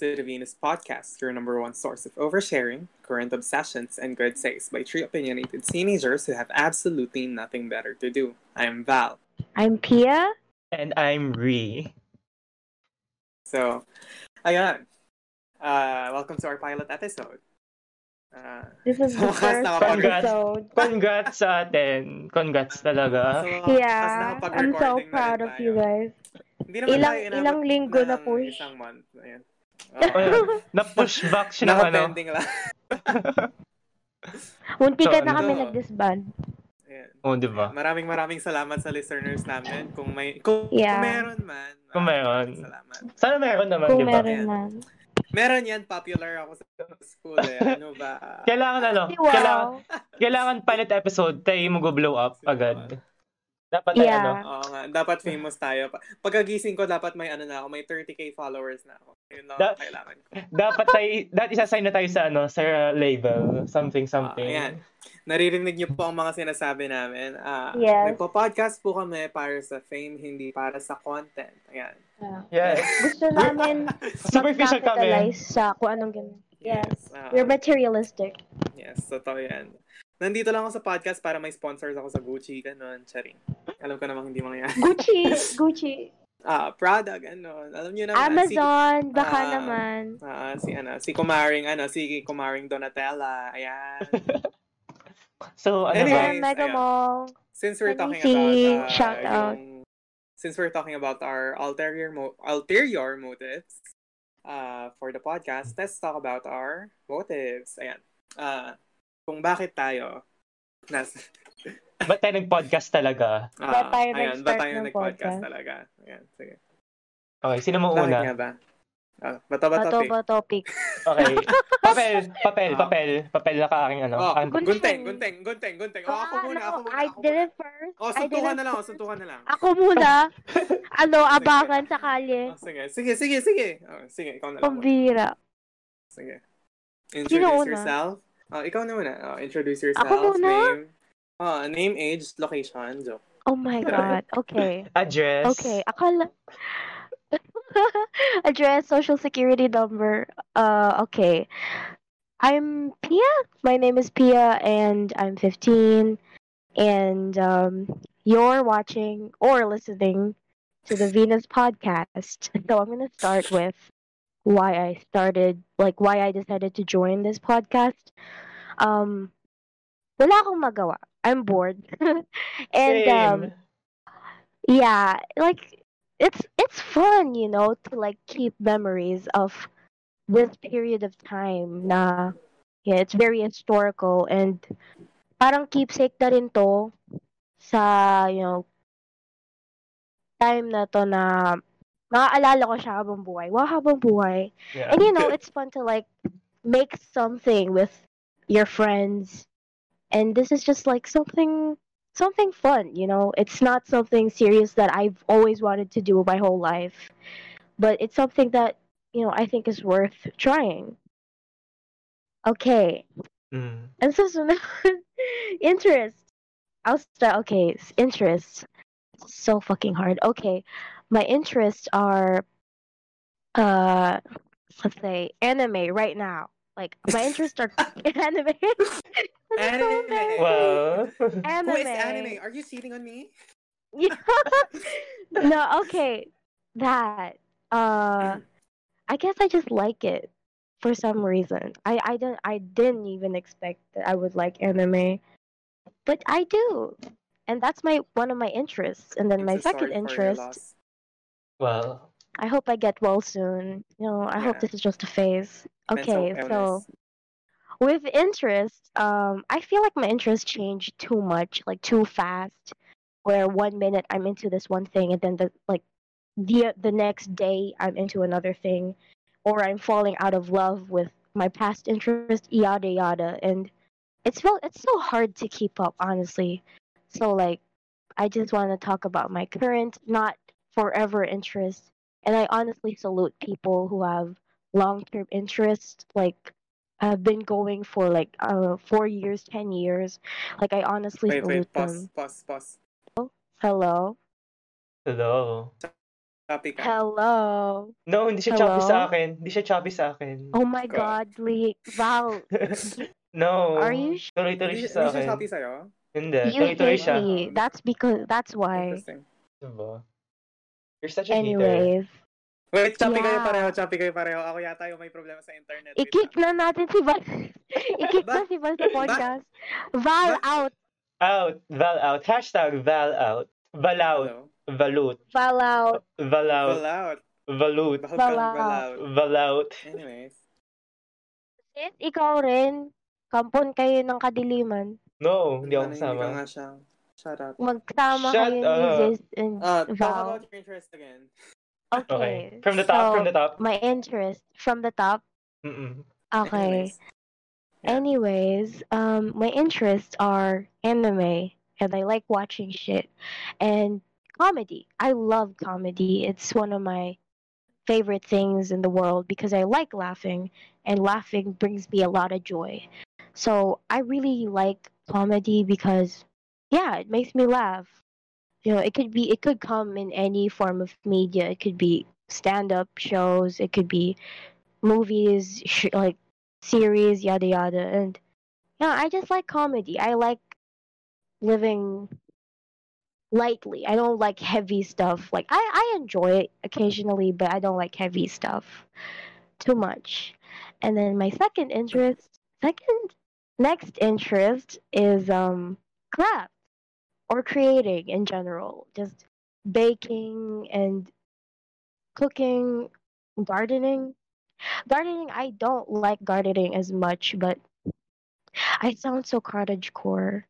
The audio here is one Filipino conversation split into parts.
Hello, welcome to the Venus Podcast, your number one source of oversharing, current obsessions, and good takes by three opinionated teenagers who have absolutely nothing better to do. I am Val. I'm Pia. And I'm Ree. So, ayan. Uh, welcome to our pilot episode. Uh, This is the Wakas first Congrats. episode. Congrats sa atin. Congrats talaga. so, Yeah, I'm so proud of tayo. you guys. Hindi naman Ilang- tayo ilang linggo na ng push. Isang month. Ayan. Oh, na-push back siya ng ano. Lang. Munti So, ka na ano kami nag-disband. Ayan. Oh, di ba? Maraming maraming salamat sa listeners namin. Kung may kung, Yeah. kung meron man. Kung meron. Salamat. Sana meron naman, Kung di ba? meron Ayan. man. Meron yan, popular ako sa school eh. Ano ba? Kailangan ano, Wow. kailangan, kailangan pilot episode tayo mag-blow up agad. Dapat Yeah. ano. Oo nga, dapat famous tayo. Pa- Pagkagising ko, dapat may ano na ako, may 30k followers na ako. Yun lang Da- ang kailangan ko. Dapat tayo, dapat isasign na tayo sa ano, sa label. Something, something. Ah, ayan. Naririnig niyo po ang mga sinasabi namin. Ah, Yes. Nagpo-podcast po kami para sa fame, hindi para sa content. Ayan. Yes. Gusto namin Superficial kami. sa kung anong ganun. Yes. Ah, We're materialistic. yes, totoo yan. Nandito lang ako sa podcast para may sponsors ako sa Gucci, ganun, charing. Alam ko namang hindi mangyayari. Gucci, Gucci. Ah, Prada, ganun. Alam niyo naman. Amazon, baka Ah. naman. Si, ah, si, ano, si Kumaring, ano, si Kumaring Donatella. Ayan. So, ano Anyway, ba? Mega. Mall. Since we're talking about, uh, shout out. yung- since we're talking about our ulterior, mo- ulterior motives uh, for the podcast, let's talk about our motives. Ayan. Uh, kung bakit tayo nas Ba't tayo nag-podcast talaga? ah, Ba't tayo nag-start ba't tayo ng nag-podcast podcast? talaga? Ayan, sige. Okay, sino mo Bakit una? nga ba? Ah, bato ba Bato topic? ba topic? Okay. Papel, papel, Ah. papel. Papel na ka-aking ano. Oh, Ang- gunteng, gunteng, gunteng, gunteng. Oh, ako muna, ako muna. I ako did it first. Oh, suntukan na lang, oh, suntukan na lang. Ako muna. ano, abangan sa kalye. Oh, sige, sige, sige, sige. Oh, sige, ikaw na lang. Pambira. Sige. Sino Introduce una? yourself. Oh, ikaw na muna. Oh, introduce yourself. Ako muna? Name. Oh, name, age, location. Joke. Oh my God. Okay. Address. Okay. Akala... Address, social security number. Uh, okay. I'm Pia. My name is Pia, and I'm 15. And um, you're watching or listening to the Venus podcast. So I'm gonna start with why I started, like why I decided to join this podcast. Um, wala akong magawa. I'm bored, and um, yeah like it's it's fun you know to like keep memories of this period of time na yeah it's very historical and parang keepsake na rin to sa you know time na to na maaalala ko siya habang buhay. Wow habang buhay. Yeah. and you know it's fun to like make something with your friends. And this is just like something something fun you know? It's not something serious that i've always wanted to do my whole life. But it's something that you know i think is worth trying. Okay. Mm. and so so interest. I'll start okay interests so fucking hard. Okay my interests are uh let's say anime right now like my interests are anime This is so Anime. embarrassing. Well, anime. Who is anime? Are you cheating on me? Yeah. no, okay. That. Uh I guess I just like it for some reason. I I don't I didn't even expect that I would like anime. But I do. And that's my one of my interests. And then I'm my so second interest, loss. Well, I hope I get well soon. You know, I hope this is just a phase. Okay, so with interest, um, I feel like my interest change too much, like too fast. Where one minute I'm into this one thing, and then the like the the next day I'm into another thing, or I'm falling out of love with my past interest, yada yada, and it's felt it's so hard to keep up, honestly. So like, I just want to talk about my current, not forever interest, and I honestly salute people who have long term interest, like have been going for like uh four years, ten years. Like I honestly Wait, salute wait, pause, them. pause, pause. Hello. hello. Choppy ka. Hello. No, hindi siya Hello? choppy sa akin. Hindi siya choppy sa akin. Oh my God. God, Lee. Val, no. are you sh- Tuloy-tuloy siya sa hindi siya choppy sa'yo? Hindi, you tuloy-tuloy hate siya. me? That's because that's why. Interesting. Diba? You're such a hater. Anyways, Wait, choppy kayo Yeah. pareho, choppy kayo pareho. Ako yata yung may problema sa internet. I-kick na natin si Val. i-kick na si Val sa podcast. Val out. Out. Val out. Hashtag Val out. Val out. Valut. Val out. Val out. Full out. Valut. Val out. val out. Val out. Anyways. Sis, ikaw rin. Kampon kayo ng kadiliman. No, hindi ako Ano, kasama. Hindi ka nga siya. Shut up. Magsama Shut kayo ni up. And Uh, talk about your interest again. Okay. Okay. From the top, so, from the top. My interest from the top. Mm-mm. Okay. Anyways. Yeah. Anyways, um, my interests are anime, and I like watching shit, and comedy. I love comedy. It's one of my favorite things in the world because I like laughing, and laughing brings me a lot of joy. So I really like comedy because, yeah, it makes me laugh. You know, it could be, it could come in any form of media. It could be stand-up shows. It could be movies, sh- like series, yada yada. And yeah, I just like comedy. I like living lightly. I don't like heavy stuff. Like I, I enjoy it occasionally, but I don't like heavy stuff too much. And then my second interest, second next interest is um craft or creating in general. Just baking and cooking, gardening. Gardening, I don't like gardening as much, but I sound so cottage core.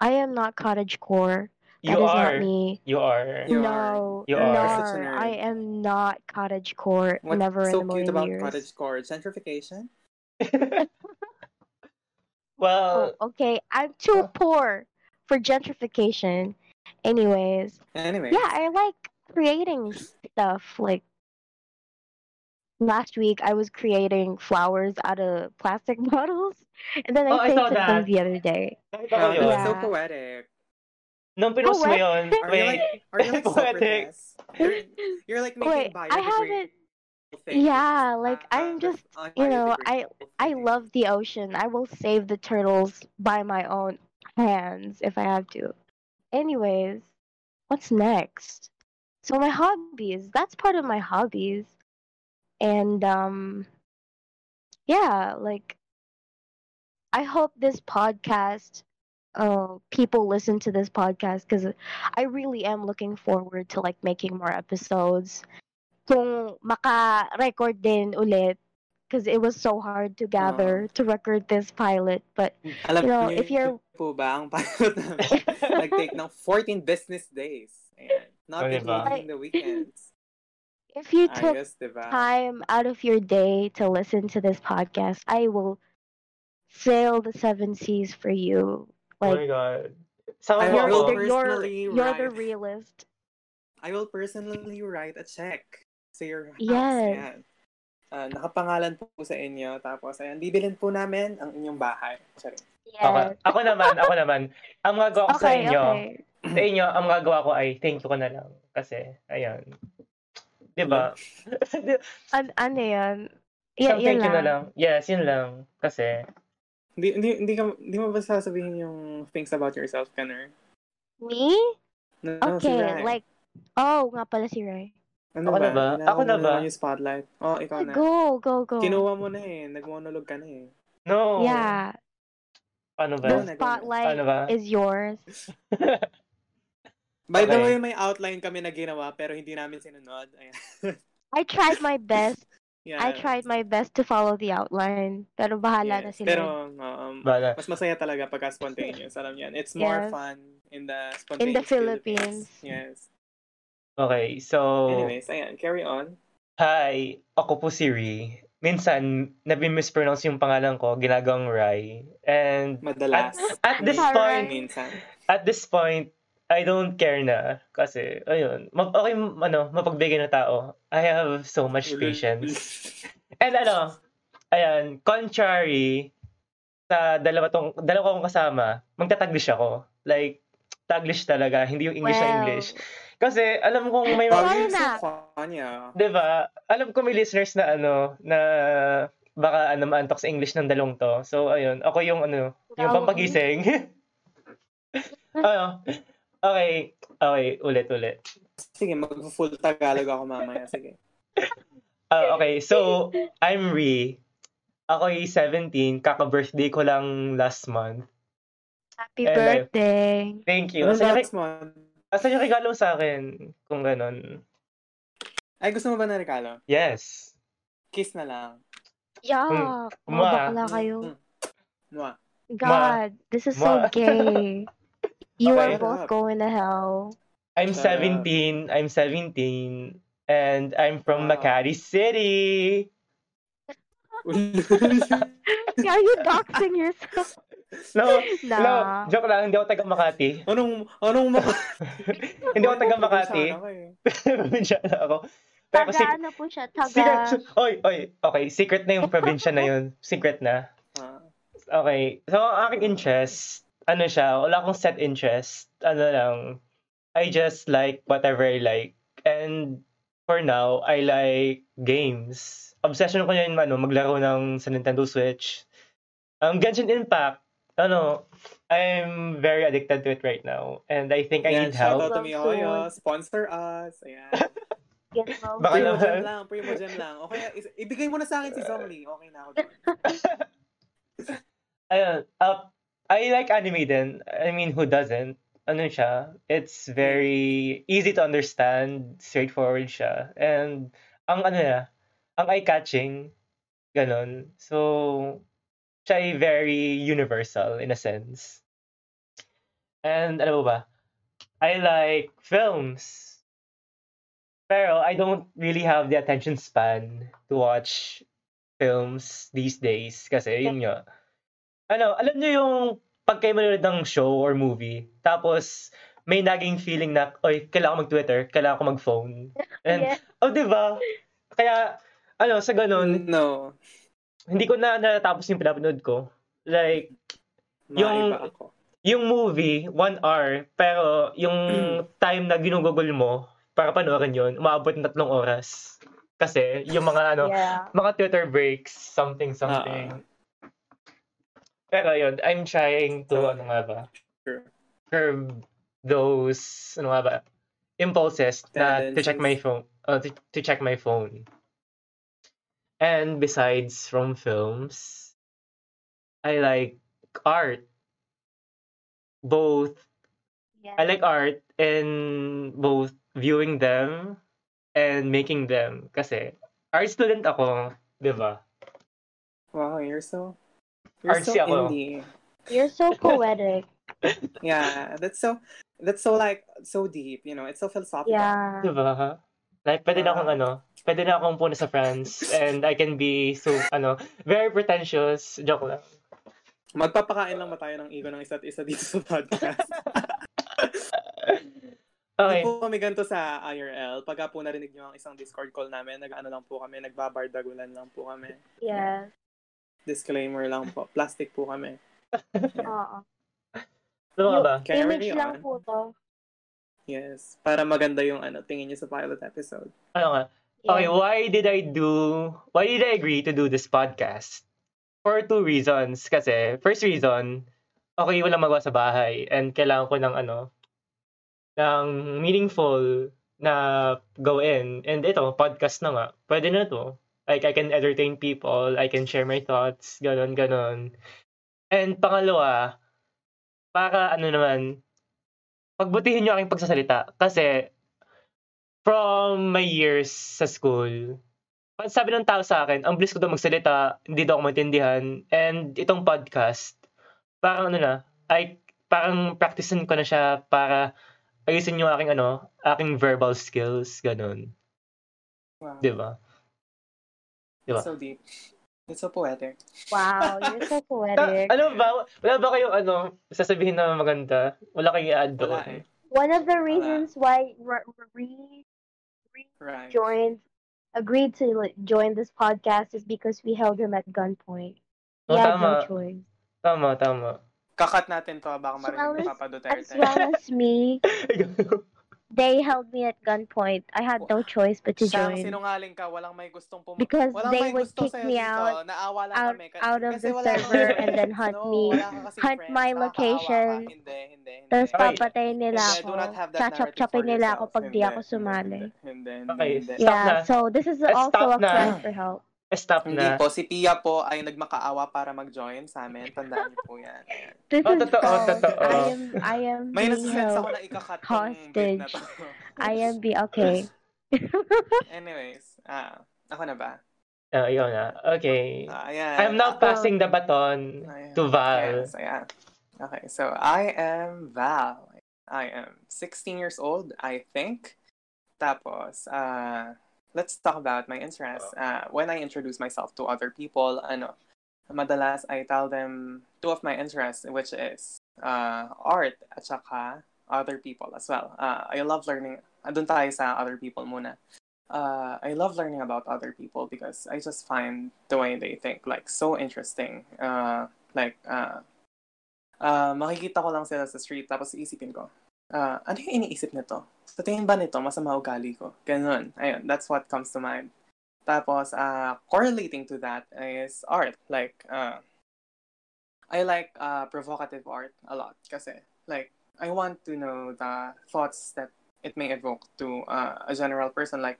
I am not cottage core. That You is are. not me. You are. You no, You are. no, Such a. I am not cottage core. What's never so in a cute million about years. cottage core? Gentrification? Oh, well, Oh, okay, I'm too Oh. poor for gentrification. Anyways, Anyways. yeah, I like creating stuff. Like last week, I was creating flowers out of plastic bottles, and then I Oh, I saw painted them the other day. nakita ko Wow, yun. so poetic. Nung pinost mo yun, Are you like, are you like Poetic. You're, you're like making Wait, I haven't. biodegradable things. Yeah, like I'm Uh, just, on you know, I I love the ocean. I will save the turtles by my own hands if I have to. Anyways, what's next? So my hobbies, that's part of my hobbies. And um yeah, like I hope this podcast uh people listen to this podcast cuz I really am looking forward to like making more episodes. Kung maka-record din ulit because it was so hard to ah. gather to record this pilot but Alam you know, niyo if you're- po ba ang pilot namin? Nag-take ng 14 business days. Ayan. Not Oh, diba? including the weekends. if you took Ayos, time out of your day to listen to this podcast, I will sail the seven seas for you. Like, oh my Like God. Sama I mo you're, will ako. the, you're, personally you're the realist. I will personally write a check sa your house. Yes. Ayan. Ah, nakapangalan po sa inyo. Tapos, ayan, bibilin po namin ang inyong bahay. Sorry. Okay. Yes. Ako naman, ako naman. Ang mga gawa ko sa Okay, inyo, okay. sa inyo, ang mga gawa ko ay thank you ko na lang. Kasi, ayan. Diba? An- ano yan? Yeah, Isang yun thank you na lang. Yes, yun lang. Kasi, Hindi, hindi, hindi, ka, hindi mo ba sasabihin yung things about yourself, Kenner? Me? No, no, si Okay, Rai. like, oh, nga pala si Ray. Ano Ako na ba? Hinahon Ako na ba? yung spotlight. Oh, ikaw na. Go, go, go. Kinuha mo na eh. Nag-monologue ka na eh. no. Yeah, Ano ba? na, the na. spotlight Ano ba? is yours. By the Okay. way, may outline kami na ginawa pero hindi namin sinunod. Ayan. I tried my best. yeah. I tried my best to follow the outline. Pero bahala na Yes. sila. Pero um, Bala. mas masaya talaga pagka spontaneous. Alam niyan. It's more Yes. fun in the In spontaneous the Philippines. Yes. Okay, so, Anyways, ayan. Carry on. hi, ako po si Ri. Minsan, nabi-mispronounce yung pangalan ko, ginagawang Rai. And Madalas. at this Minsan. point, Minsan. at this point, I don't care na. Kasi, ayun, mag, okay, ano, mapagbigay na tao. I have so much patience. And ano, ayan, contrary sa dalawa tong dalawa kong kasama, magta-taglish ako. Like Taglish talaga, hindi yung English na Well, English. Kasi alam kong may mga, Bagay na. sa kanya. 'di ba? Alam ko may listeners na ano na baka ano maantok sa English ng dalong to. So ayun, ako yung ano, yung pampagising. ano? Okay, okay, ulit ulit. Sige, mag-full Tagalog ako mamaya. Sige. Ah, okay, so I'm Ri. Ako ay 17, kaka-birthday ko lang last month. Happy And I- birthday. Thank you. Yung, next month? Asan yung regalo sa akin? Kung ganon. Ay, gusto mo ba na regalo? Yes. Kiss na lang. Yuck. Mga Mwah. bakla kayo. Mm. Mwah. God, this is so Mwah. gay. You Okay. are both going to hell. I'm Shut up. 17. I'm 17. And I'm from Wow. Makati City. Are you doxing yourself? No, Nah. no, joke lang, hindi ako taga Makati. anong, anong maka... hindi ako taga Makati. Probinsya na ako. Pero Taga sec- ano po siya? Taga... secret, oy, oy, okay, secret na yung probinsya na yun. Secret na. Ah. Okay, so ang aking interest, ano siya, wala akong set interest. Ano lang, I just like whatever I like. And for now, I like games. Obsession ko yun, ano, maglaro ng sa Nintendo Switch. Um, Genshin Impact, ano, I'm very addicted to it right now. And I think I Ayan, need shout help. out to me, Love Oyo. Sponsor us. Ayan. Get well. Baka Primo naman. gem lang, primo gem lang. Okay, is- ibigay mo na sa akin si Zongli. Okay na ako doon. Ayun, uh, I like anime din. I mean, who doesn't? Ano siya? It's very easy to understand, straightforward siya. And ang ano niya, ang eye-catching, ganon. So, siya ay very universal in a sense. And ano ba? I like films. Pero I don't really have the attention span to watch films these days kasi yun nga. Ano, alam niyo yung pag kayo manonood ng show or movie, tapos may naging feeling na, oy, kailangan ko mag-Twitter, kailangan ko mag-phone. And, Yeah. oh, di ba? Kaya, ano, sa ganun, No. Hindi ko na natapos yung pinapanood ko. Like, Yung- Maiba ako. yung movie, one hour, pero yung time na ginugugol mo para panoorin yun, umabot ng tatlong oras. Kasi, yung mga ano, Yeah. mga Twitter breaks, something, something. Pero yun, I'm trying to, ano nga ba, Sure. curb those, ano nga ba, impulses na to check my phone, uh, to, to check my phone. And besides from films, I like art. Both yeah. I like art and both viewing them and making them. Kasi art student ako, di ba? Wow, you're so... You're Artsy so ako. indie. You're so poetic. Yeah, that's so... That's so like, so deep, you know, it's so philosophical. Yeah. Di ba? Like, pwede na akong Ah. ano, pwede na akong puno sa France and I can be so, ano, very pretentious. Joke lang. Magpapakain lang ba tayo ng ego ng isa't isa dito sa podcast? Okay. Hindi po kami ganito sa IRL. Pagka po narinig nyo ang isang Discord call namin, nag-ano lang po kami, nagbabardagulan lang po kami. Yeah. Disclaimer lang po. Plastic po kami. Oo. Ano ba? Image lang on. po to. Yes. Para maganda yung ano, tingin nyo sa pilot episode. Ano nga? Yeah. Okay, why did I do, why did I agree to do this podcast? For two reasons. Kasi, first reason, okay, walang magawa sa bahay and kailangan ko ng ano, ng meaningful na gawin. And ito, podcast na nga. Pwede na to. Like, I can entertain people, I can share my thoughts, ganon, ganon. And pangalawa, para ano naman, pagbutihin nyo aking pagsasalita. Kasi, from my years sa school, pag sabi ng tao sa akin, ang bilis ko daw magsalita, hindi daw ako maintindihan, and itong podcast, parang ano na, ay, parang practicein ko na siya para ayusin yung aking ano, aking verbal skills, ganun. Wow. Di ba? Di ba? So deep. It's so poetic. Wow, you're so poetic. ano ba? Wala ba kayong ano, sasabihin na maganda? Wala kayong i-add Wala doon? eh. One of the reasons why R- R- Ree Right. joined, agreed to like, join this podcast is because we held him at gunpoint. Oh, no tama. choice. Tama, tama. Kakat natin to, baka As marinig ni as- Papa As Duterte. well as me. they held me at gunpoint. I had no choice but to Siyang join. sinungaling ka, walang may gustong pum- Because walang they may would gusto kick sa'yo me dito. out- Naawa lang out- kami. Ka- out of kasi the wala server and then hunt no, me, wala kasing hunt friends. my Nakakaawa location. Ka. Hindi, hindi, hindi. Tapos papatayin nila Hindi, ako. do not have that Chachap-chapin narrative for nila ako yourself. pag di Hindi, ako sumali. Hindi, hindi, hindi. Okay, hindi. Stop Yeah, na. so this is Let's also stop a na. cry for help. Stop Hindi na. po, si Pia po ay nagmakaawa para mag-join sa amin. Tandaan niyo po yan. This Oh, totoo, totoo. I am, I am May being nasisense ako na ikakat na hostage. to. I am be okay. Anyways, ah, ako na ba? Oh, ikaw na. Okay. Ah, ayan. I'm now Ako- passing the baton Ayan. to Val. Yes, ayan. Okay, so I am Val. I am 16 years old, I think. Tapos, uh, let's talk about my interests. Uh, when I introduce myself to other people, ano, madalas I tell them two of my interests, which is uh, art at saka other people as well. Uh, I love learning. Doon tayo sa other people muna. Uh, I love learning about other people because I just find the way they think like so interesting. Uh, like, uh, uh, makikita ko lang sila sa street tapos isipin ko, uh, ano yung iniisip nito? Sa tingin ba nito, masama ugali ko? Ganun. Ayun, that's what comes to mind. Tapos, uh, correlating to that is art. Like, uh, I like uh, provocative art a lot kasi, like, I want to know the thoughts that it may evoke to uh, a general person, like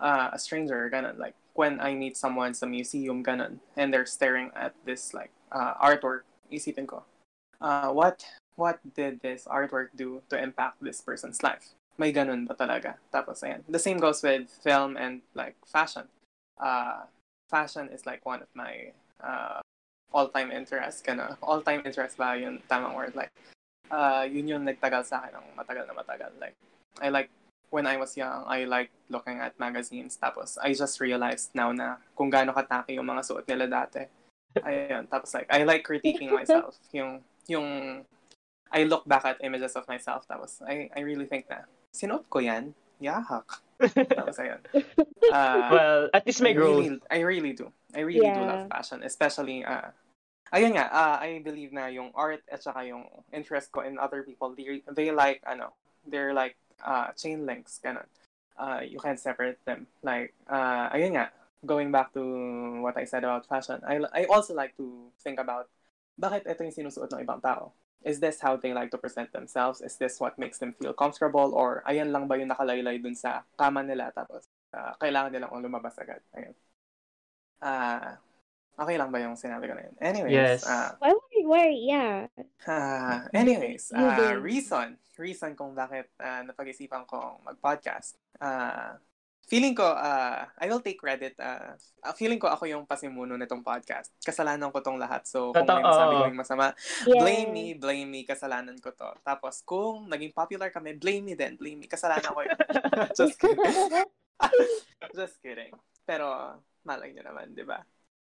uh, a stranger, ganun. Like, when I meet someone sa museum, ganun, and they're staring at this, like, uh, artwork, isipin ko, uh, what what did this artwork do to impact this person's life? May ganun ba talaga? Tapos, ayan. The same goes with film and, like, fashion. Uh, fashion is, like, one of my uh, all-time interests. Gana. All-time interest ba yun? Tamang word. Like, uh, yun yung nagtagal sa akin ng matagal na matagal. Like, I like, when I was young, I like looking at magazines. Tapos, I just realized now na kung gaano kataki yung mga suot nila dati. Ayun. Tapos, like, I like critiquing myself. Yung, yung, I look back at images of myself. Tapos, I, I really think na, sinuot ko yan? Yahak. Tapos, ayun. Uh, Well, at least may I growth. really, I really do. I really do Yeah. love fashion, especially uh ayun nga, uh, I believe na yung art at saka yung interest ko in other people, they, they like ano, they're like uh chain links ganun. Uh you can't separate them. Like uh ayun nga, going back to what I said about fashion, I I also like to think about bakit ito yung sinusuot ng ibang tao? Is this how they like to present themselves? Is this what makes them feel comfortable? Or ayan lang ba yung nakalaylay dun sa kama nila tapos uh, kailangan nilang lumabas agad? Ayun. Ah, okay lang ba yung sinabi ko na yun? Anyways, Yes. ah, Why worry? Worry? Yeah. ah, anyways, ah, did. reason, reason kung bakit ah, napag-isipan kong mag-podcast. Ah, feeling ko, ah, I will take credit. ah, feeling ko ako yung pasimuno nitong podcast. Kasalanan ko tong lahat. So, kung may Totoo. masabi ko yung masama, Yeah. blame me, blame me, kasalanan ko to. Tapos, kung naging popular kami, blame me din, blame me, kasalanan ko yun. Just kidding. Just kidding. Pero, malay nyo naman, di ba?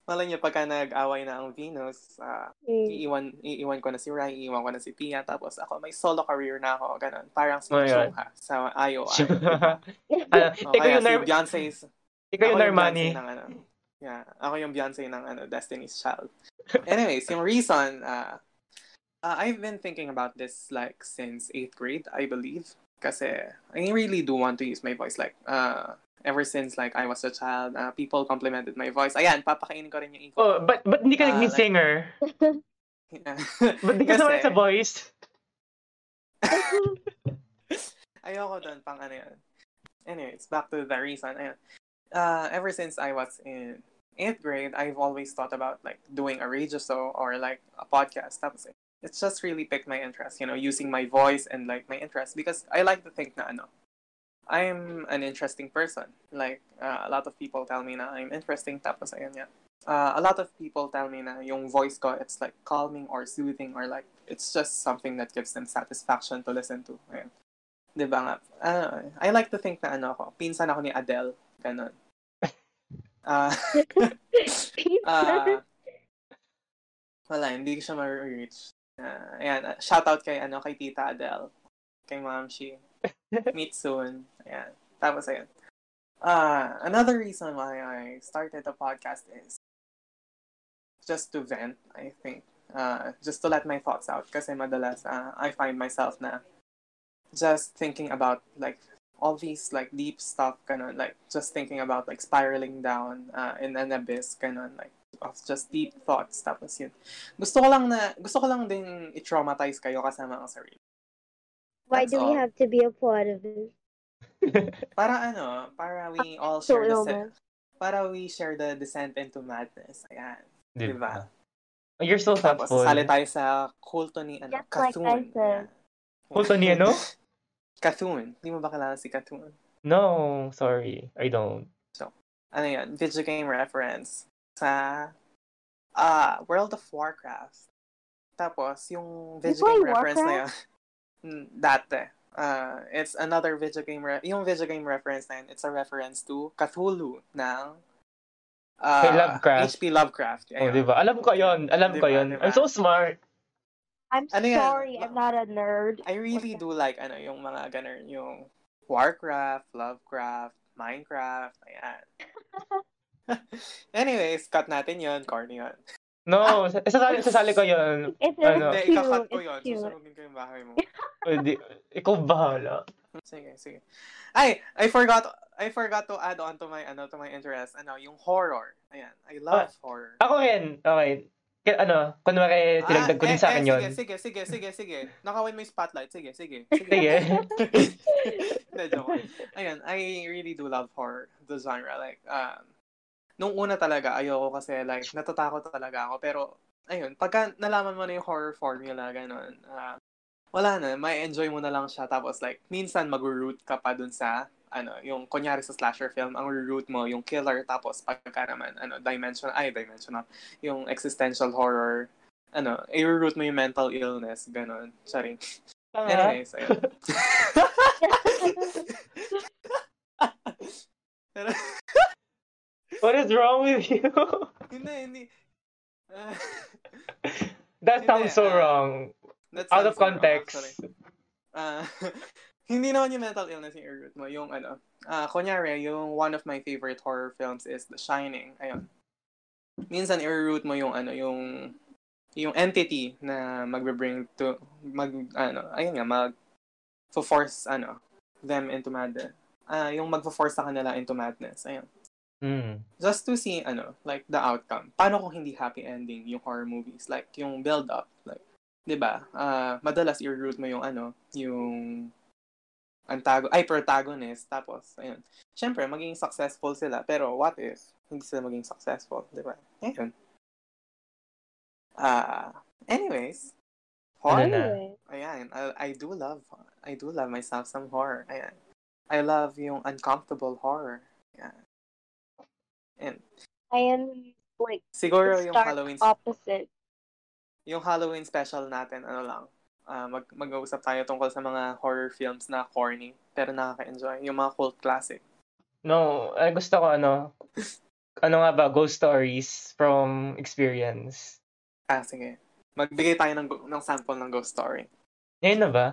Malay nyo, pagka nag-away na ang Venus, ah, Mm. iiwan, iiwan ko na si Rai, iiwan ko na si Pia, tapos ako, may solo career na ako, ganun. Parang si Oh my God. Shoha sa IOI. ano, O ikaw kaya yung, si Nar- Beyonce's, ikaw yung Normani. Beyonce ng ano. Yeah, ako yung Beyonce ng ano, Destiny's Child. Anyways, yung reason, uh, uh, I've been thinking about this like since 8th grade, I believe. Kasi I really do want to use my voice like uh, ever since like I was a child, uh, people complimented my voice. Ayan, papakainin ko rin yung iko. Oh, but but hindi ka Ah, naging like- singer. Yeah. But di ka naman sa voice. Ayoko doon pang ano yun. Anyways, back to the reason. Ayun. Uh, ever since I was in 8th grade, I've always thought about like doing a radio show or like a podcast. Tapos it's just really piqued my interest, you know, using my voice and like my interest because I like to think na ano, I'm an interesting person. Like uh, a lot of people tell me na I'm interesting tapos ayun yan. Uh, a lot of people tell me na yung voice ko it's like calming or soothing or like it's just something that gives them satisfaction to listen to. Ayun. 'Di ba nga? Uh, I like to think na ano ako, pinsan ako ni Adele, ganun. Ah, ah, wala, hindi siya ma-reach. Uh, ayan, uh, shout out kay, ano, kay Tita Adele, kay Ma'am Shi. Meet soon. Ayan. Tapos, ayan. Uh, another reason why I started the podcast is just to vent, I think. Uh, just to let my thoughts out. Kasi madalas, uh, I find myself na just thinking about like all these like deep stuff ganun like just thinking about like spiraling down uh, in an abyss ganun like of just deep thoughts tapos yun gusto ko lang na gusto ko lang din i-traumatize kayo kasama ang sarili Why That's do we all. have to be a part of this? para ano para we all So share the illness. para we share the descent into madness ayan Di Diba? ba? Oh, You're so tapos thoughtful. sali tayo sa kulto ni ano Just like I Cthulhu. said. Kulto ni ano? Cthulhu. Di mo ba kilala si Cthulhu? No, sorry. I don't. ano yan, video game reference sa ah World of Warcraft. Tapos, yung video game reference na yun, dati. Uh, it's another video game, re- yung video game reference na yun, it's a reference to Cthulhu ng uh, Kay Lovecraft. H.P. Lovecraft. Oh, Ayun. di ba? Alam ko yon Alam ko Diba, yon diba? I'm so smart. I'm Ano yan? sorry, I'm not a nerd. I really do like, ano, yung mga ganun, yung Warcraft, Lovecraft, Minecraft, ayan. Anyways, cut natin yon corny yun. No, sasali, sasali ko yon It's, Ano? Hindi, cute. ikakat ko it's yun. cute. Susunugin ko yung bahay mo. Pwede. Ikaw bahala. Sige, sige. Ay, I forgot I forgot to add on to my ano to my interest. Ano, yung horror. Ayan, I love horror. Ako rin. Okay. Kaya ano, kunwari, tinagdag ko Ah, din sa eh, akin eh, yun. Sige, sige, sige, sige, sige. Nakawin mo yung spotlight. Sige, sige. Sige. Sige. Hindi. Ayan, I really do love horror, the genre. Like, um, nung una talaga, ayoko kasi, like, natatakot talaga ako. Pero, ayun, pagka nalaman mo na yung horror formula, ganun, ah, wala na, may enjoy mo na lang siya. Tapos, like, minsan mag-root ka pa dun sa, ano, yung, kunyari sa slasher film, ang root mo, yung killer, tapos pagka naman, ano, dimensional, ay, dimensional, yung existential horror, ano, i-root mo yung mental illness, ganun. Sorry. Tanga. Anyways, ayun. Pero, What is wrong with you? hindi, hindi. Ah, That Hindi, sounds so ah, wrong. that Out of wrong, context. actually. Ah, hindi naman yung mental illness yung i-root mo. Yung ano, ah, kunyari, yung one of my favorite horror films is The Shining. Ayun. Minsan i-root mo yung ano, yung yung entity na magbe-bring to mag ano, ayun nga mag force ano them into madness. Ah, yung magfo-force sa kanila into madness. Ayun. Mm. just to see ano like the outcome. Paano kung hindi happy ending yung horror movies? Like yung build up. Like 'di ba? Ah, madalas i-root mo yung ano yung antago ay protagonist. Tapos ayun. Syempre maging successful sila. Pero what if hindi sila maging successful? 'di ba? Ayun. Ah anyways. Horror Ano na? Anyway, ayan. I, I do love I do love myself some horror. Ayan. I love yung uncomfortable horror. Ayan and I am like siguro the yung Halloween opposite. yung Halloween special natin, ano lang, ah, mag mag-uusap tayo tungkol sa mga horror films na corny, pero nakaka-enjoy. Yung mga cult classic. No, ay gusto ko ano, ano nga ba, ghost stories from experience. Ah, sige. Magbigay tayo ng, ng sample ng ghost story. Ngayon na ba?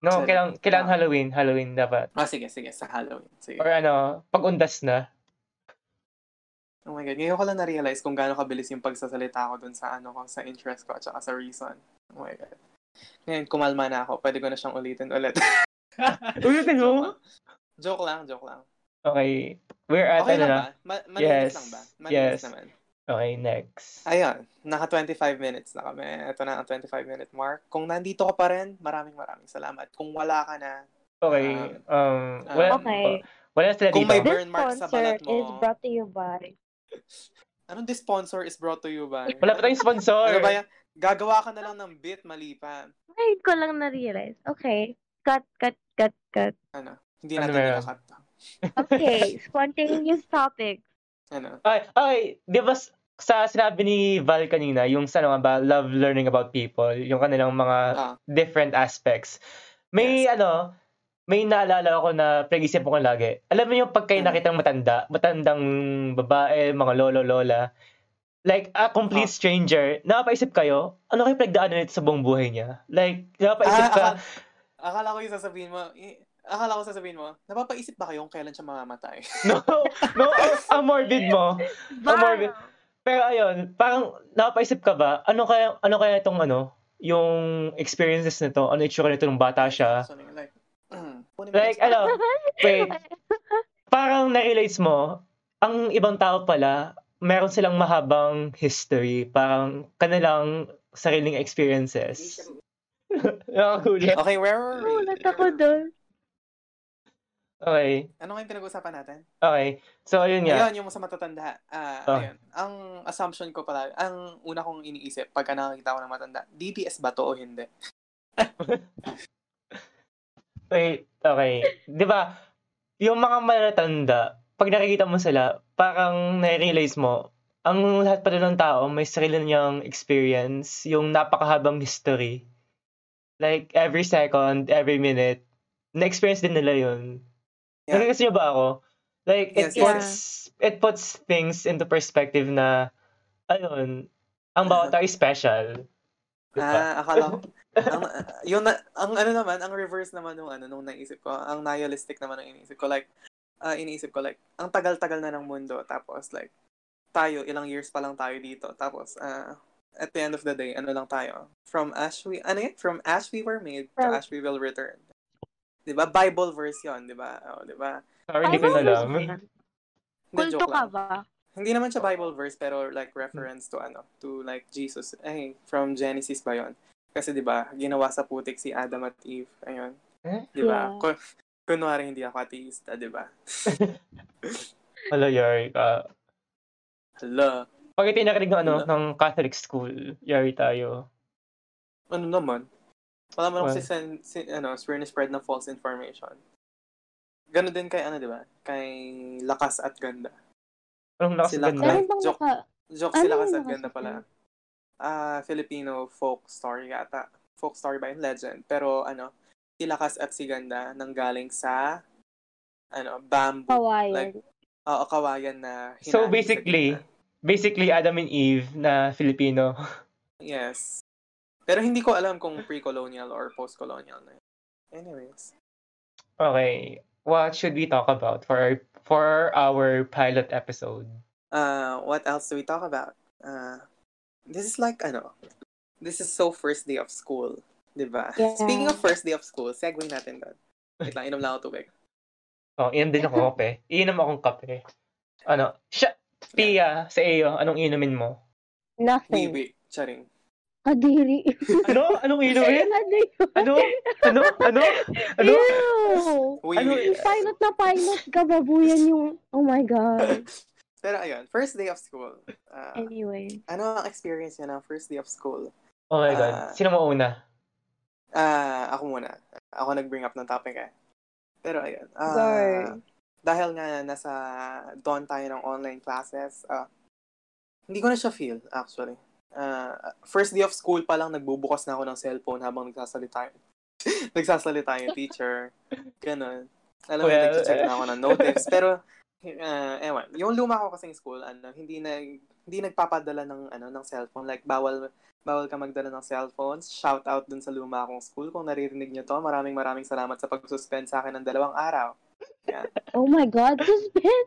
No, Sorry. kailangan, kailangan Ah. Halloween. Halloween dapat. Ah, sige, sige. Sa Halloween. Sige. Or ano, pag-undas na. Oh my God. Ngayon ko lang na-realize kung gaano kabilis yung pagsasalita ko dun sa ano ko, sa interest ko at saka sa reason. Oh my God. Ngayon, kumalma na ako. Pwede ko na siyang ulitin ulit. Ulitin mo? joke lang, joke lang. Okay. We're at Okay ano lang na? ba? Ma- malinis Yes. lang ba? Malinis Yes. naman. Okay, next. Ayun, naka 25 minutes na kami. Ito na ang 25 minute mark. Kung nandito ka pa rin, maraming maraming salamat. Kung wala ka na, Okay. Um, Ah, wala, Okay. wala sila Kung dito. may This burn mark sa sponsor balat mo. is brought to you by. Anong this sponsor is brought to you by? Wala pa tayong sponsor. Ano ba yan? Gagawa ka na lang ng bit, mali pa. Ngayon ko lang na-realize. Okay. Cut, cut, cut, cut. Ano? Hindi Ano natin nakakat. Okay. Spontaneous topics. Ano? Ay, ay, di ba sa sinabi ni Val kanina, yung sa ano ba, love learning about people, yung kanilang mga Ah. different aspects. May ano, may naalala ako na pinag-isip ko lagi. Alam mo yung pag kayo Hmm. nakitang matanda, matandang babae, mga lolo, lola, like a complete Ah. stranger, napaisip kayo, ano kayo pinagdaanan nito sa buong buhay niya? Like, napaisip Ah, ka, akala, akala ko yung sasabihin mo, eh, akala ko sasabihin mo, napapaisip ba kayong kailan siya mamamatay? no, no, ang, ang morbid mo. Ang morbid. Pero ayun, parang napaisip ka ba, ano kaya, ano kaya itong ano, yung experiences nito, ano itsura nito nung bata siya. So, like, mm, Like, ano, wait, parang na-realize mo, ang ibang tao pala, meron silang mahabang history, parang kanilang sariling experiences. Nakakulit. Okay, where were we? Ulat ako doon. Okay. Ano nga yung pinag-usapan natin? Okay. So, ayun nga. Ayun, yung sa matatanda. Ah, Oh. ayun. Ang assumption ko pala, ang una kong iniisip pagka nakakita ko ng matanda, DDS ba to o hindi? Wait, okay. Di ba, yung mga matatanda, pag nakikita mo sila, parang na-realize mo, ang lahat pala ng tao may sarili niyang experience, yung napakahabang history. Like, every second, every minute, na-experience din nila yun. Yeah. Nagigets niyo ba ako? Like, it Yes, puts, it puts things into perspective na, ayun, ang bawat tao is special. Diba? Ah, akala ko. Ang, yung, na- ang ano naman, ang reverse naman nung ano, nung naisip ko, ang nihilistic naman ng iniisip ko, like, ah, iniisip ko, like, ang tagal-tagal na ng mundo, tapos, like, tayo, ilang years pa lang tayo dito, tapos, ah, at the end of the day, ano lang tayo, from ash we, ano yun? From ash we were made, to From- ash we will return. Diba? Bible verse yun, diba? Oh, diba? Sorry, hindi ko na alam. Kulto joke ka lang. ba? Hindi naman siya Bible verse pero like reference to ano, to like Jesus. Eh, from Genesis ba 'yon? Kasi 'di ba, ginawa sa putik si Adam at Eve. Ayun. Eh? 'Di ba? Yeah. Kun- kunwari hindi ako ateista, 'di ba? Wala, yari ka. Hala. Pag ito yung narinig ng, ano, ng Catholic school, yari tayo. Ano naman? Wala man Well. kasi sen, si, ano, spread ng false information. Ganon din kay ano, 'di ba? Kay Lakas at Ganda. Anong lakas Sila- ganda? Joke. Joke Ano si Lakas at Ganda at pala. Ganda? Ah, Filipino folk story yata. Folk story ba yun? Legend. Pero ano, si Lakas at si Ganda nanggaling sa ano, bamboo. Kawayan. Like, Oo, kawayan na So, basically, basically Adam and Eve na Filipino. Yes. Pero hindi ko alam kung pre-colonial or post-colonial na yun. Anyways. Okay. What should we talk about for our, for our pilot episode? Uh, what else do we talk about? Uh, this is like, ano, this is so first day of school. Diba? Yeah. Speaking of first day of school, segue natin doon. Wait lang, inom lang ako tubig. Oh, inom din ako kape. Iinom akong kape. Ano? Siya, Pia, sa iyo, anong inumin mo? Nothing. Bibi. Charing. Kadiri. Ano? Anong inumin? ano? Ano? Ano? Ano? Ano? Ew! Ano-. Pilot na pilot ka, babuyan yung... Oh my God. Pero ayun, first day of school. Uh, Anyway. ano ang experience niya ng first day of school? Oh my God. Ah. Sino mo una? Ah, ako muna. Ako nag-bring up ng topic eh. Pero ayun. ah, Sorry. dahil nga nasa dawn tayo ng online classes, ah, hindi ko na siya feel, actually. Ah, first day of school pa lang, nagbubukas na ako ng cellphone habang nagsasalita. nagsasalita yung teacher. Ganon. Alam mo, Well, nag-check na ako ng notice. Pero, ah, ewan, yung luma ko kasing school, ano, hindi na hindi nagpapadala ng ano ng cellphone like bawal bawal ka magdala ng cellphones. Shout out dun sa luma akong school kung naririnig niyo to. Maraming maraming salamat sa pag-suspend sa akin ng dalawang araw. Oh my God. Suspend.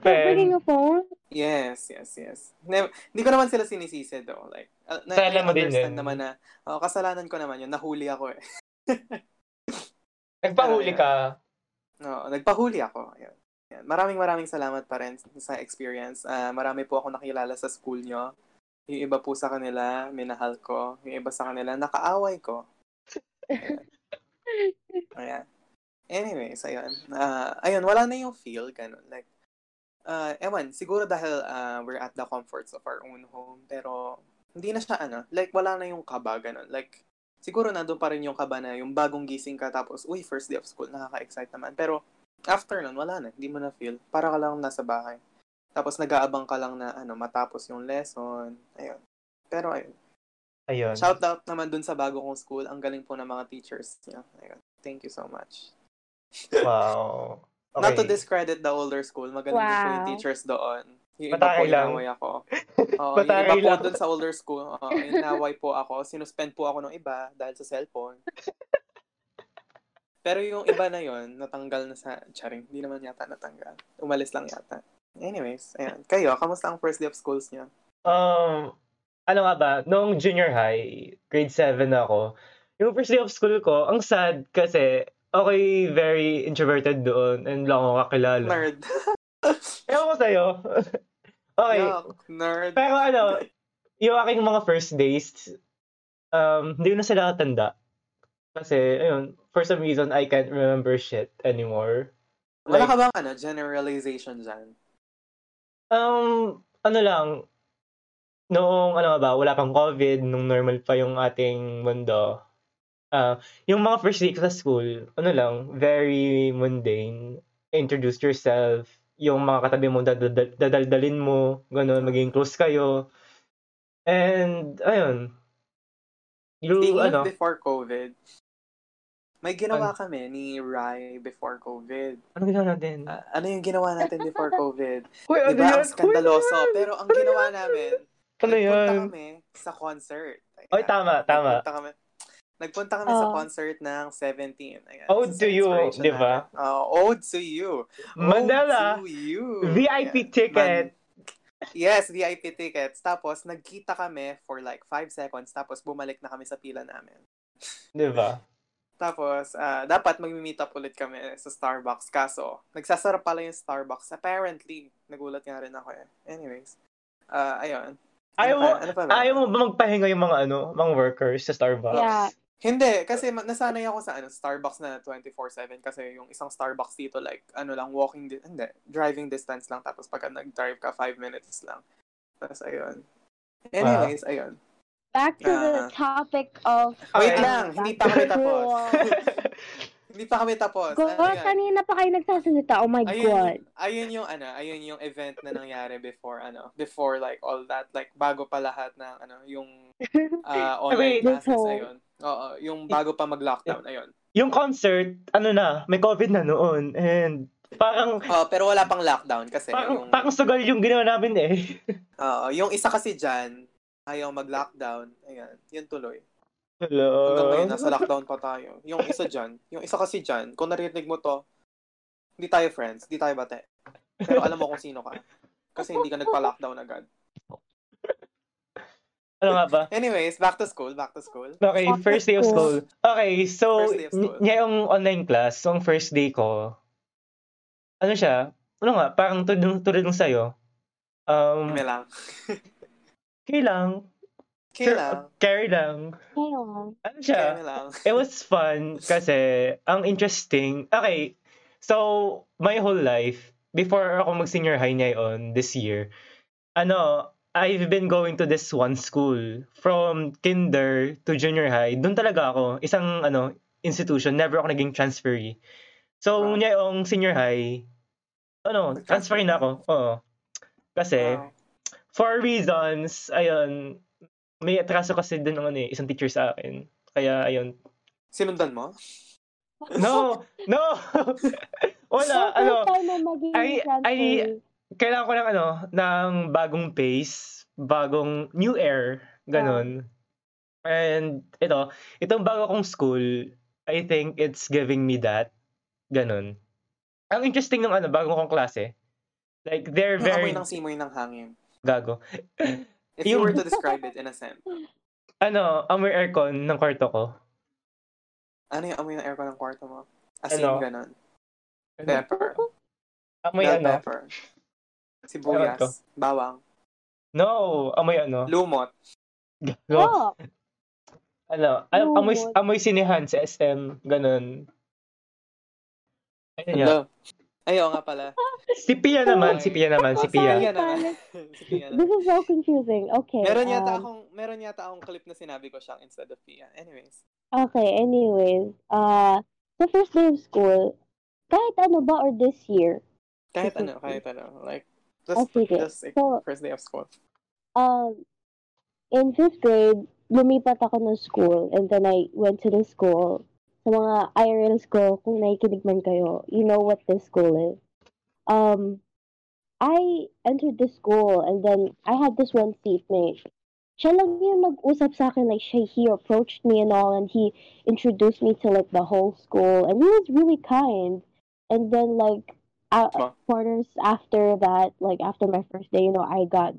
For bringing a phone? Yes, yes, yes. Hindi ko naman sila sinisisi though. Like, uh, na, Kasalanan I mo din understand yun. naman na, oh, kasalanan ko naman yun. Nahuli ako eh. Nagpahuli ka. No, nagpahuli ako. Ayan. Ayan. Maraming maraming salamat pa rin sa experience. Ah, marami po ako nakilala sa school nyo. Yung iba po sa kanila, minahal ko. Yung iba sa kanila, nakaaway ko. Ayan. Ayan. Anyways, ayun. Ah, ayun, wala na yung feel, ganun. Like, uh, ewan, siguro dahil ah, we're at the comforts of our own home, pero hindi na siya, ano, like, wala na yung kaba, ganun. Like, siguro nandun pa rin yung kaba na yung bagong gising ka, tapos, uy, first day of school, nakaka-excite naman. Pero, after nun, wala na, hindi mo na feel. Para ka lang nasa bahay. Tapos, nag-aabang ka lang na, ano, matapos yung lesson. Ayun. Pero, ayun. Ayun. Shout out naman dun sa bago kong school. Ang galing po ng mga teachers niya. Ayun. Thank you so much. Wow. Okay. Not to discredit the older school. Magaling din po yung Wow. teachers doon. Yung iba Matakay po, lang. inaway ako. Oo, yung iba po lang. dun sa older school, oo, inaway po ako. Sinuspend po ako ng iba dahil sa cellphone. Pero yung iba na yon natanggal na sa... Charing, hindi naman yata natanggal. Umalis lang yata. Anyways, ayan. Kayo, kamusta ang first day of schools niyo? Um, ano nga ba, nung junior high, grade 7 ako, yung first day of school ko, ang sad kasi okay, very introverted doon and lang ako kakilala. Nerd. Ewan ko sa'yo. okay. Yuck, nerd. Pero ano, yung aking mga first days, um, hindi ko na sila tanda. Kasi, ayun, for some reason, I can't remember shit anymore. Wala Like, ka bang ano, generalization dyan? um, ano lang, noong, ano ba, wala pang COVID, nung normal pa yung ating mundo, ah, yung mga first ko sa school, ano lang, very mundane. Introduce yourself, yung mga katabi mo, dadal- dadaldalin mo, gano'n, maging close kayo. And, ayun, you, Speaking ano, before COVID, may ginawa kami ni Rai before COVID. ano ginawa natin? Ah, ano yung ginawa natin before COVID? Uy, ano Diba? yan? Ang skandaloso. Uy, ano? Pero ang ginawa namin, Ano nagpunta yan? kami sa concert. Ayan. Oy, tama, tama. Nagpunta kami, nagpunta kami sa Oh. concert ng 17. Ayan. Ode Isa to you, di ba? Oh, ode to you. Ode to you. VIP Ayan. ticket. Man- yes, VIP tickets. Tapos, nagkita kami for like 5 seconds. Tapos, bumalik na kami sa pila namin. Di ba? Tapos, ah, dapat mag-meet up ulit kami sa Starbucks. Kaso, nagsasarap pala yung Starbucks. Apparently, nagulat nga rin ako eh. Anyways, ah ayun. Ayaw Ano mo, pa- ano pa ba? ayaw mo ba magpahinga yung mga ano, mga workers sa Starbucks? Yeah. Hindi, kasi nasanay ako sa ano, Starbucks na 24-7 kasi yung isang Starbucks dito like ano lang, walking, di- hindi, driving distance lang tapos pagka nag-drive ka 5 minutes lang. Tapos ayun. Anyways, ayun. Back to Ah. the topic of Wait Okay. lang, hindi pa kami tapos. hindi pa kami tapos. God, Ano kanina pa kayo nagsasalita. Oh my ayun, God. ayun yung ano, ayun yung event na nangyari before ano, before like all that, like bago pa lahat ng ano, yung ah, online Wait. classes ayun. Oo, yung bago pa mag-lockdown ayun. yung concert, ano na, may COVID na noon. And parang, Oh, pero wala pang lockdown kasi parang, yung parang sugal yung ginawa namin eh. Oo, yung isa kasi diyan ayaw mag-lockdown. Ayan, yun tuloy. Hello? Hanggang ngayon, nasa lockdown pa tayo. Yung isa dyan, yung isa kasi dyan, kung narinig mo to, hindi tayo friends, hindi tayo bate. Pero alam mo kung sino ka. Kasi hindi ka nagpa-lockdown agad. Ano nga ba? Anyways, back to school, back to school. Okay, Back first day of school. school. Okay, so, First day of school. ngayong online class, so ang first day ko, ano siya, ano nga, parang tulad, tulad nung sa'yo, um, Kami lang. okay lang, Okay lang. carry lang. Ano siya, lang. it was fun kasi ang interesting. Okay, so my whole life before ako mag senior high ngayon this year, ano, I've been going to this one school from kinder to junior high. Doon talaga ako, isang ano, institution, never ako naging transferee. So, Wow. ngayong senior high, ano, transfer na ako. Oo. Kasi, Wow. for reasons, ayun, may atraso kasi din ng ano, eh, isang teacher sa akin. Kaya, ayun, Sinundan mo? No! No! Wala, So, ano, maging I-. I- kailangan ko ng ano, ng bagong pace, bagong new air, ganun. And ito, itong bago kong school, I think it's giving me that, ganun. Ang interesting ng ano, bagong kong klase, like, they're very amoy ng simoy ng hangin. gago. If you were to describe it in a sense, Ano, amoy aircon ng kwarto ko. ano yung amoy ng aircon ng kwarto mo? Asin, Ano? ganun. Ano? Pepper. Amoy Bell ano? pepper. Sibuyas. Bawang. No, amoy ano? Lumot. Gago. Oh, Ano, amoy, Lumot. amoy sinihan sa SM, ganun. Ayun yan. Ayaw nga pala. Si Pia naman, si Pia naman, si Pia. Pia naman. si Pia this is so confusing. Okay. Meron yata um, akong meron yata akong clip na sinabi ko siyang instead of Pia. Anyways. Okay, anyways. Uh, the first day of school, kahit ano ba or this year, Kahit ano, kahit ano. Like, just, sige. just So- first day of school. um, in fifth grade, lumipat ako ng school and then I went to the school. Sa mga IRL school, kung nakikinig man kayo, you know what this school is. Um, I entered the school and then I had this one seatmate. Siya lang yung nag-usap sa akin, like, she, he approached me and all, and he introduced me to, like, the whole school, and he was really kind. And then, like, uh, quarters after that, like, after my first day, you know, I got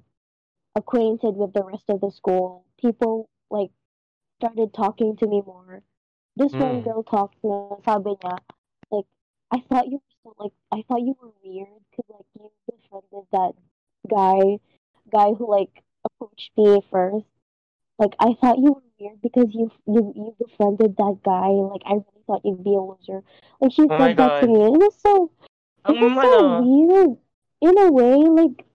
acquainted with the rest of the school. People like started talking to me more. This one Mm. girl talked na sabi niya, like, I thought you were so, like, I thought you were weird because, like, you befriended that guy, guy who, like, approached me first. Like, I thought you were weird because you, you, you befriended that guy. Like, I really thought you'd be a loser. Like, she Oh said that to me. It was so, Ang so ano, weird. In a way, like,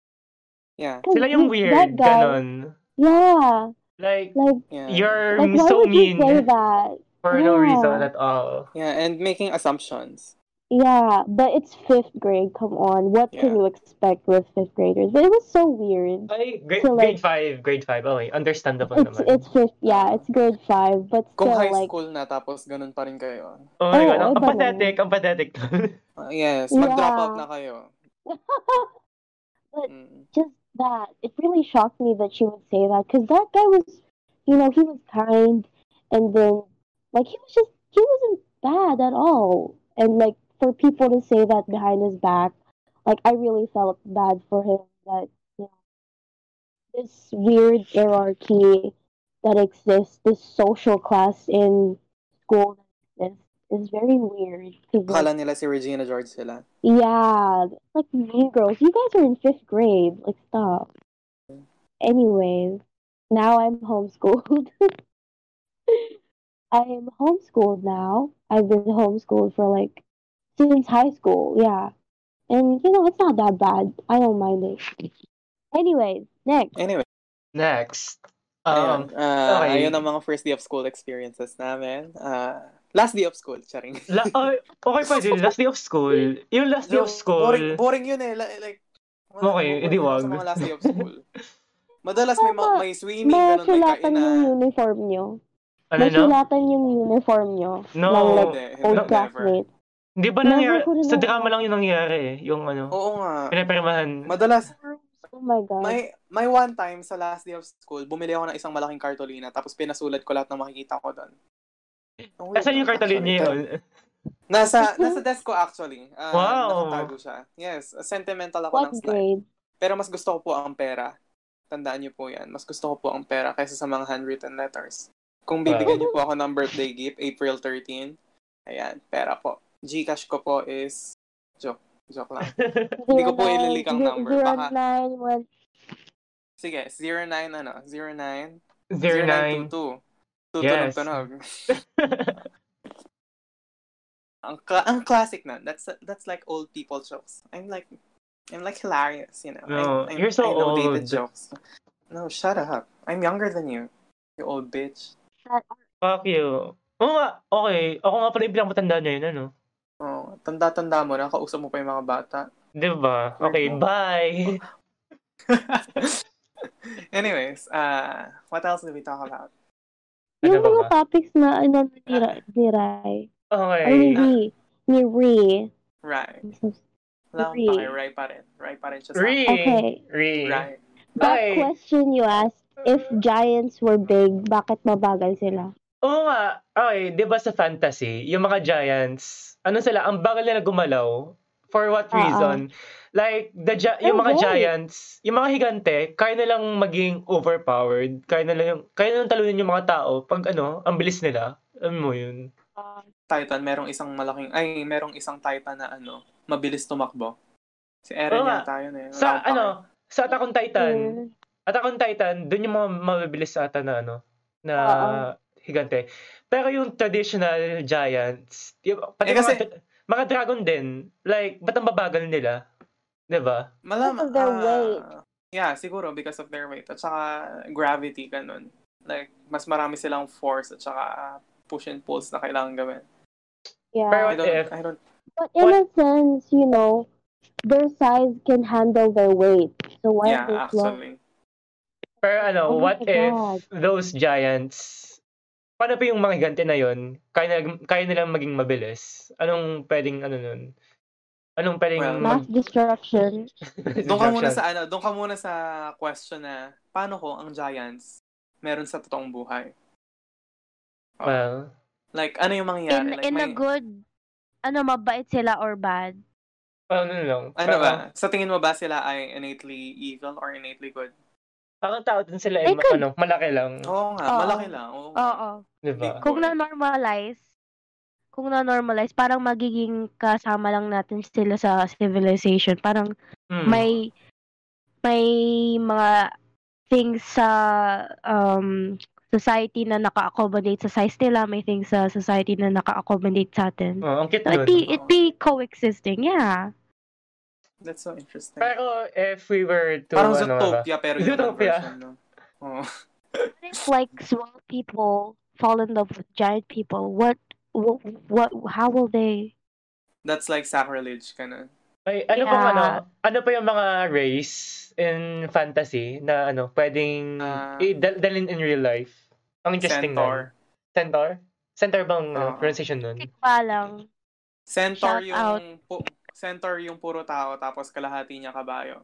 Yeah. sila yung weird, that guy, ganon. yeah, Like, like, Yeah. you're like, so would you mean say that? for no Yeah. reason at all. Yeah, and making assumptions. Yeah, but it's fifth grade. Come on, what can you expect with fifth graders? But it was so weird. Ay, grade, So, like- grade 5, grade 5. Okay, understandable It's naman. it's fifth. Yeah, it's grade five, but Kung still high like school na tapos ganun pa rin kayo. Oh my Oo, God, ang, ang iba pathetic, ang pathetic. Uh, yes, mag-drop Yeah. out na kayo. but Mm. just that it really shocked me that she would say that because that guy was, you know, he was kind, and then like he was just he wasn't bad at all, and like for people to say that behind his back, like I really felt bad for him that you know this weird hierarchy that exists, this social class in school that exists is very weird. Akala nila si Regina George sila. yeah, like Mean Girls. You guys are in fifth grade. Like, stop. Anyways, now I'm homeschooled. I am homeschooled now. I've been homeschooled for like since high school. Yeah, and you know it's not that bad. I don't mind it. Anyways, next. Anyway, Next. Um, Ah, okay. ayun ang mga first day of school experiences namin. Ah, last day of school, charing. la, ay, okay pa din, last day of school. Yung last day of school, Boring, boring yun eh. Li- Like, wala- Okay, edi wag. Sa mga last day of school. Madalas may, ma- may swimming, ganun, may Masulatan yung kainan. uniform nyo. ano no? Masulatan yung uniform nyo. No. Ng like old never. classmates. Di ba nangyari, sa drama lang yung nangyari eh. Yung ano, Oo nga. pinapirmahan. Madalas, Oh my god. may may one time sa last day of school, bumili ako ng isang malaking kartolina tapos pinasulat ko lahat ng makikita ko doon. Weird Asan yung actually. yun? Nasa nasa desk ko actually. Ah, Wow. Nakatago siya. Yes, sentimental ako What ng slide. grade? Pero mas gusto ko po ang pera. Tandaan niyo po yan. Mas gusto ko po ang pera kaysa sa mga handwritten letters. Kung bibigyan niyo po ako ng birthday gift, April 13, ayan, pera po. Gcash ko po is, joke, joke lang. Hindi ko po ililik ang number. zero Baka- nine one- Sige, 09 ano, 09, 09. 0922. Yes. Tutunog-tunog. ang, cla- ang classic na. That's that's like old people jokes. I'm like, I'm like hilarious, you know. No, I, I, you're so I know old. jokes. No, shut up. I'm younger than you. You old bitch. Fuck you. Oo nga, okay. Ako nga pala yung pinakamatanda niya yun, ano? Oh, tanda-tanda mo na, kausap mo pa yung mga bata. Di ba? Okay, bye! Anyways, uh, what else did we talk about? Ano Yung mga ba? topics na ano ni, Ra- ni Rai. Okay. Or ni Ri. Ni. Right. Re. right pa rin. Right pa rin siya sa Re. Okay. Re. Right. That Okay. question you asked, if giants were big, bakit mabagal sila? Oo nga. Okay, di ba sa fantasy, yung mga giants, ano sila, ang bagal nila gumalaw. For what Oo. reason? Like, the gi- yung mga right. giants, yung mga higante, kaya nilang maging overpowered. Kaya nilang, kaya nilang talunin yung mga tao pag ano, ang bilis nila. Alam mo yun. Titan, merong isang malaking, ay, merong isang Titan na ano, mabilis tumakbo. Si Eren nga. yata yun eh. Sa ano, sa Attack on Titan, Mm. Attack on Titan, dun yung mga mabibilis ata na ano, na Oo. Higante. Pero yung traditional giants, yung, pati Eh, kasi- mga, mga dragon din, like, ba't ang babagal nila? Di ba? Malam, Because of their ah, weight. Yeah, siguro because of their weight. At saka gravity, ganun. Like, mas marami silang force at saka ah, push and pulls na kailangan gawin. Yeah. Pero- I What don't, if- I don't, But in a sense, you know, their size can handle their weight. So why yeah, actually. Pero ano, Oh what if God. those giants, paano pa yung mga higante na yun, kaya, nila, kaya nilang maging mabilis? Anong pwedeng, ano nun? Anong pwedeng Well, Mass mag- destruction. Doon ka muna sa ano, doon ka muna sa question na paano ko ang giants meron sa totoong buhay? Well, Like, ano yung mangyayari? In, like, in a may- good, ano, mabait sila or bad? ano lang. Ano parang- ba? Sa tingin mo ba sila ay innately evil or innately good? Ang tao dun sila They ay ma- could- ano, malaki lang. Oo nga, Oo. malaki lang. Oo. Oo. Di ba? Big Kung na-normalize, kung na-normalize, parang magiging kasama lang natin sila sa civilization. Parang Mm. may may mga things sa um society na naka-accommodate sa size nila, may things sa society na naka-accommodate sa atin. Oh, ang cute So it be it be coexisting, yeah. That's so interesting. Pero if we were to, Parang ano? Zootopia, pero human Zootopia. version, no? What if like small people fall in love with giant people? What what, what how will they? That's like sacrilege, ganun. Ay, ano Yeah. ano, ano pa yung mga race in fantasy na ano, pwedeng Ah. i- dalhin in real life? Ang interesting Centaur. nun. Centaur? Centaur bang ano, pronunciation nun? Tikba lang. Centaur Shout yung out. pu- Centaur yung puro tao tapos kalahati niya kabayo.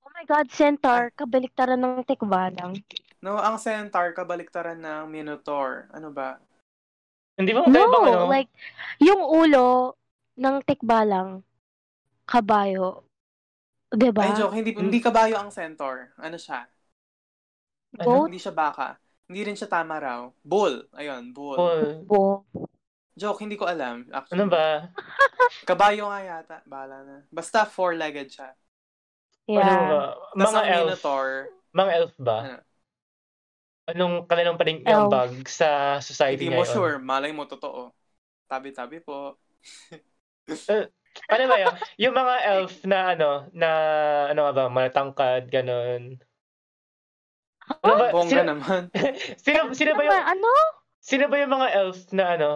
Oh my God, centaur, kabaliktaran ng tikba lang. No, ang Centaur kabaliktaran ng Minotaur. Ano ba? Hindi ba magkaibang ano? No, like, yung ulo ng tikbalang, kabayo. Diba? Ay, joke. Hindi, hindi kabayo ang Centaur. Ano siya? Goat? Hindi siya baka. Hindi rin siya tama raw. Bull. Ayun, bull. Paul, Bo. Joke, hindi ko alam. Actually. ano ba? Kabayo nga yata. Bahala na. Basta four-legged siya. Ano Yeah. ba? Tapos Mga elf. Minotaur, Mga elf ba? Ano? Anong kanilang paling Elf. bag sa society hindi mo ngayon? sure. Malay mo, totoo. Tabi-tabi po. Ano ba yun? Yung mga elf na ano, na ano nga ba, malatangkad, ganun. Ano ba? Bongga Sino, naman. sino, sino ba Ano, yung, ano? sino ba yung mga elf na ano?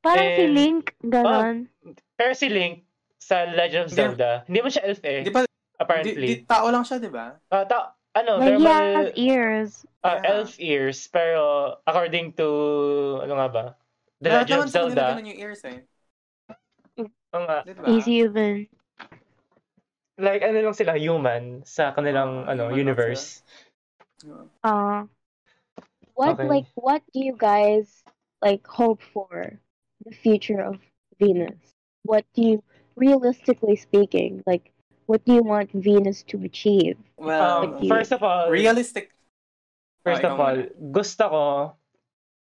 Parang si Eh, Link, ganon. Pero si Link sa Legend of. Zelda, hindi mo siya elf eh, Di ba, di, apparently. di, tao lang siya, di ba? Ah, ta- ano, like, normal has ears. ah, Yeah. elf ears, pero according to, ano nga ba? The Lahat Legend of Zelda. ganun yung ears eh. Oo nga. Di ba? Easy even. Like, ano lang sila, human sa kanilang, Ah, ano, universe. Uh, what, Okay. like, what do you guys, like, hope for the future of Venus? What do you, realistically speaking, like, what do you want Venus to achieve? Well, Um, Like, first of all, realistic. First Ah, of ikaw all, gusto ko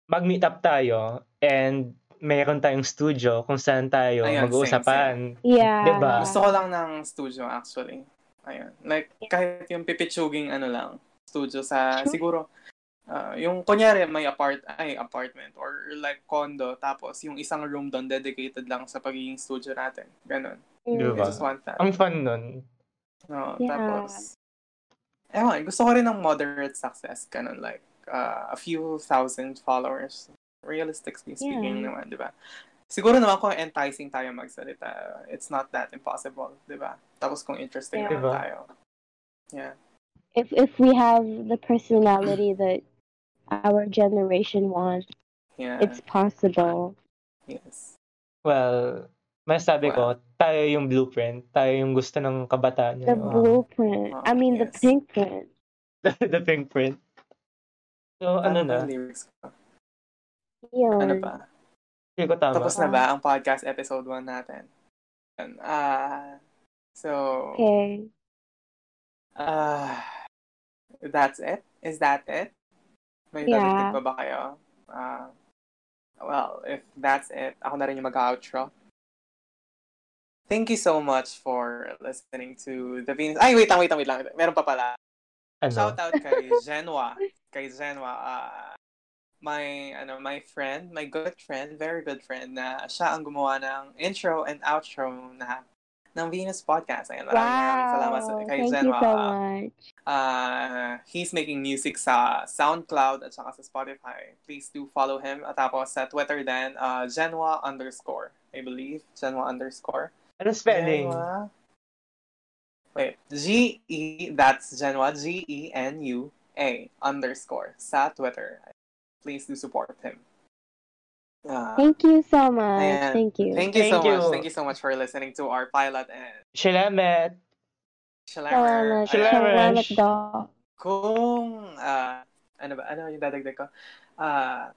mag-meet up tayo and mayroon tayong studio kung saan tayo Ayun, mag-uusapan. Yeah. Diba? Gusto ko lang ng studio actually. Ayun. Like, kahit yung pipitsuging ano lang, studio sa, Sure. siguro, ah, yung kunyari may apart, ay, apartment or like condo, tapos yung isang room doon dedicated lang sa pagiging studio natin. Ganon. Mm. Diba? I just want that. Ang fun nun. No, Yeah. Tapos, ewan, gusto ko rin ng moderate success. Ganon, like, ah, a few thousand followers. Realistically speaking Yeah. naman, di ba? Siguro naman kung enticing tayo magsalita, it's not that impossible, di ba? Tapos kung interesting Yeah. naman Diba? tayo. Yeah. If, if we have the personality that our generation wants, Yeah. it's possible. yes. Well, masasabi ko, tayo yung blueprint. Tayo yung gusto ng kabataan The ngayon. blueprint. Oh, I mean, the yes. pink print. The pink print. So, ano na? lyrics ko. Yun. Ano pa? Feel ko tama. Tapos na ba ang podcast episode 1 natin? Ah, so, Okay. Ah, that's it? Is that it? May Yeah. dadagdag pa ba kayo? Ah, well, if that's it, ako na rin yung mag-outro. Thank you so much for listening to the Venus. Ay, wait lang, wait lang, wait lang. Meron pa pala. Ano? Shout out kay Genwa. kay Genwa. ah my, ano, my friend, my good friend, very good friend, na siya ang gumawa ng intro and outro na ng Venus Podcast. Ayan, maraming maraming salamat sa, Wow. kay Thank you so much. Uh, he's making music sa SoundCloud at saka sa Spotify. Please do follow him. At tapos sa Twitter din, uh, Genwa underscore. I believe. Genwa underscore. Ano spelling? Genwa. Wait. G-E, that's Genwa. G-E-N-U-A underscore sa Twitter. Please do support him. Uh, Thank you so much. Ayan. Thank you. thank you so Thank you. much. Thank you so much for listening to our pilot and. Salamat. Salamat. Salamat daw. kung ah, ano ba ano yung dadagdag ko Ah,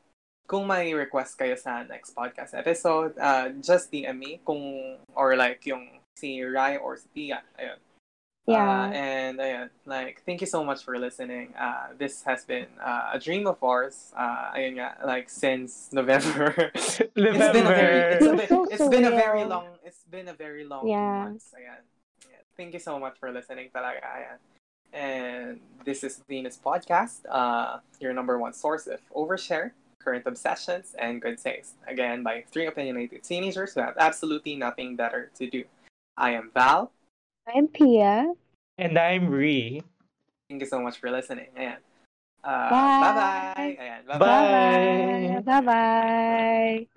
kung may request kayo sa next podcast episode ah, just DM me kung or like yung si Rai or si Tia ayun Yeah. Uh, and like, thank you so much for listening. Uh, this has been uh, a dream of ours. Uh, ayun nga, like, since November. it's been a very, it's, November. been, so it's been a very long, it's been a very long Yeah. months. Ayan. Ayan. Thank you so much for listening talaga. Ayan. And this is Venus Podcast, uh, your number one source of overshare, current obsessions, and good taste. Again, by three opinionated teenagers who have absolutely nothing better to do. I am Val. I'm Pia. And I'm Ree. Thank you so much for listening. Ayan. Uh, Bye. bye-bye. Ayan, bye-bye. Bye. Bye bye.